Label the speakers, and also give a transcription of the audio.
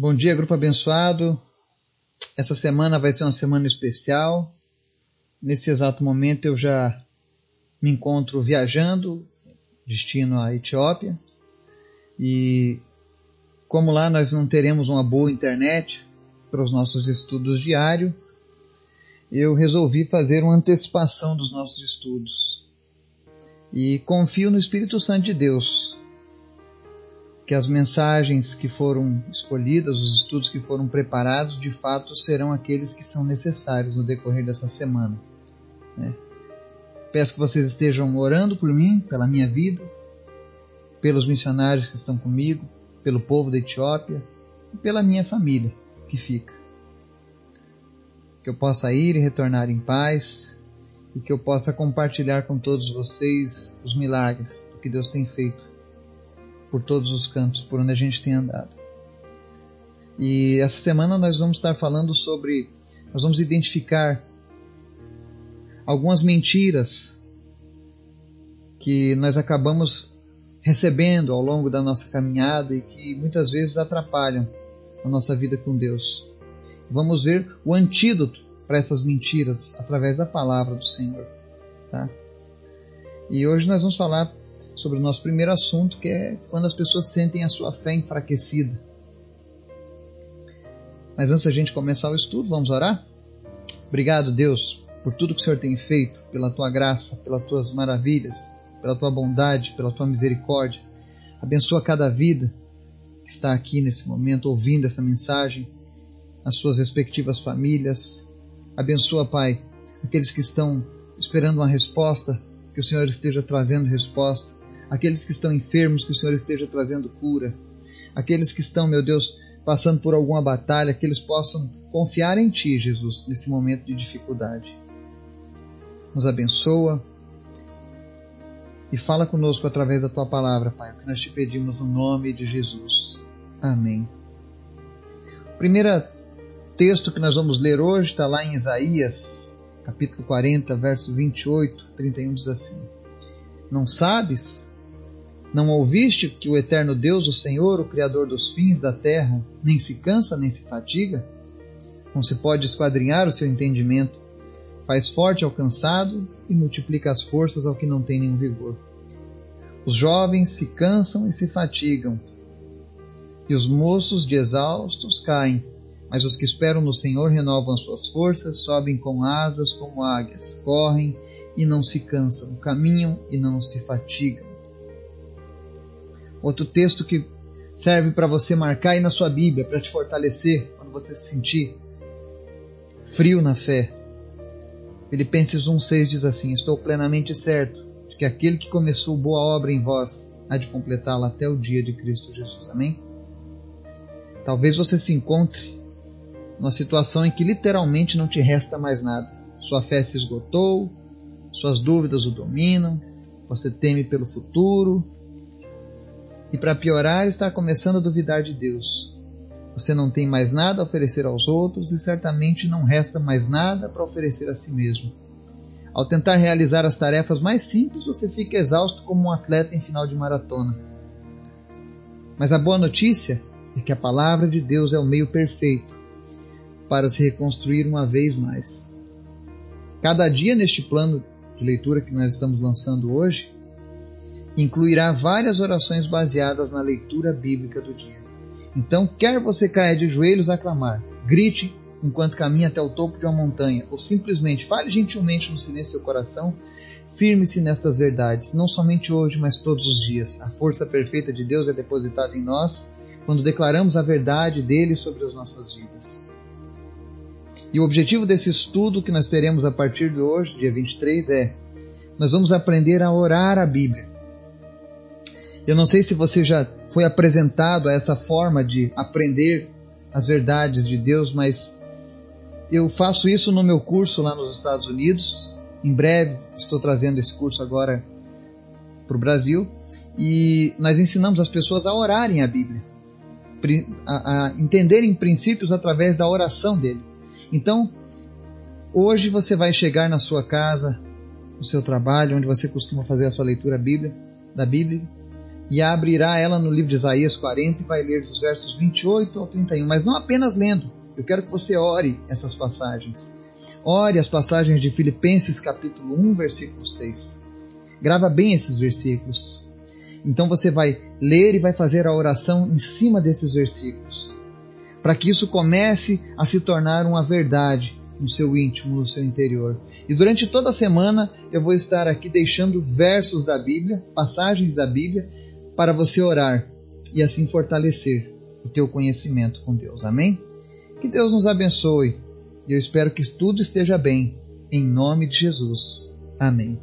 Speaker 1: Bom dia, grupo abençoado. Essa semana vai ser uma semana especial. Nesse exato momento eu já me encontro viajando, destino à Etiópia. E como lá nós não teremos uma boa internet para os nossos estudos diários, eu resolvi fazer uma antecipação dos nossos estudos. E confio no Espírito Santo de Deus que as mensagens que foram escolhidas, os estudos que foram preparados, de fato serão aqueles que são necessários no decorrer dessa semana. Né? Peço que vocês estejam orando por mim, pela minha vida, pelos missionários que estão comigo, pelo povo da Etiópia e pela minha família que fica. Que eu possa ir e retornar em paz e que eu possa compartilhar com todos vocês os milagres que Deus tem feito por todos os cantos por onde a gente tem andado. E essa semana nós vamos estar falando sobre, nós vamos identificar algumas mentiras que nós acabamos recebendo ao longo da nossa caminhada e que muitas vezes atrapalham a nossa vida com Deus. Vamos ver o antídoto para essas mentiras através da palavra do Senhor, tá? E hoje nós vamos falar sobre o nosso primeiro assunto, que é quando as pessoas sentem a sua fé enfraquecida. Mas antes da gente começar o estudo, vamos orar? Obrigado, Deus, por tudo que o Senhor tem feito, pela tua graça, pelas tuas maravilhas, pela tua bondade, pela tua misericórdia. Abençoa cada vida que está aqui nesse momento ouvindo essa mensagem, as suas respectivas famílias. Abençoa, Pai, aqueles que estão esperando uma resposta, que o Senhor esteja trazendo resposta aqueles que estão enfermos, que o Senhor esteja trazendo cura, aqueles que estão, meu Deus, passando por alguma batalha, que eles possam confiar em Ti, Jesus, nesse momento de dificuldade. Nos abençoa e fala conosco através da Tua palavra, Pai, que nós te pedimos no nome de Jesus. Amém. O primeiro texto que nós vamos ler hoje está lá em Isaías, capítulo 40, verso 28, 31, diz assim: Não sabes não ouviste que o eterno Deus, o Senhor, o Criador dos fins da terra, nem se cansa nem se fatiga? Não se pode esquadrinhar o seu entendimento. Faz forte ao cansado e multiplica as forças ao que não tem nenhum vigor. Os jovens se cansam e se fatigam, e os moços de exaustos caem. Mas os que esperam no Senhor renovam as suas forças, sobem com asas como águias, correm e não se cansam, caminham e não se fatigam. Outro texto que serve para você marcar aí na sua Bíblia, para te fortalecer quando você se sentir frio na fé. Filipenses 1,6 diz assim: Estou plenamente certo de que aquele que começou boa obra em vós há de completá-la até o dia de Cristo Jesus. Amém? Talvez você se encontre numa situação em que literalmente não te resta mais nada. Sua fé se esgotou, suas dúvidas o dominam, você teme pelo futuro, e para piorar, está começando a duvidar de Deus. Você não tem mais nada a oferecer aos outros e certamente não resta mais nada para oferecer a si mesmo. Ao tentar realizar as tarefas mais simples, você fica exausto como um atleta em final de maratona. Mas a boa notícia é que a palavra de Deus é o meio perfeito para se reconstruir uma vez mais. Cada dia neste plano de leitura que nós estamos lançando hoje, incluirá várias orações baseadas na leitura bíblica do dia. Então, quer você caia de joelhos a clamar, grite enquanto caminha até o topo de uma montanha, ou simplesmente fale gentilmente no silêncio do seu coração, firme-se nestas verdades, não somente hoje, mas todos os dias. A força perfeita de Deus é depositada em nós quando declaramos a verdade dele sobre as nossas vidas. E o objetivo desse estudo que nós teremos a partir de hoje, dia 23, é: nós vamos aprender a orar a Bíblia eu não sei se você já foi apresentado a essa forma de aprender as verdades de Deus, mas eu faço isso no meu curso lá nos Estados Unidos. Em breve estou trazendo esse curso agora para o Brasil e nós ensinamos as pessoas a orarem a Bíblia, a, a entenderem princípios através da oração dele. Então, hoje você vai chegar na sua casa, no seu trabalho, onde você costuma fazer a sua leitura Bíblia, da Bíblia, e abrirá ela no livro de Isaías 40 e vai ler dos versos 28 ao 31, mas não apenas lendo. Eu quero que você ore essas passagens. Ore as passagens de Filipenses capítulo 1, versículo 6. Grava bem esses versículos. Então você vai ler e vai fazer a oração em cima desses versículos, para que isso comece a se tornar uma verdade no seu íntimo, no seu interior. E durante toda a semana eu vou estar aqui deixando versos da Bíblia, passagens da Bíblia, para você orar e assim fortalecer o teu conhecimento com Deus. Amém? Que Deus nos abençoe e eu espero que tudo esteja bem. Em nome de Jesus. Amém.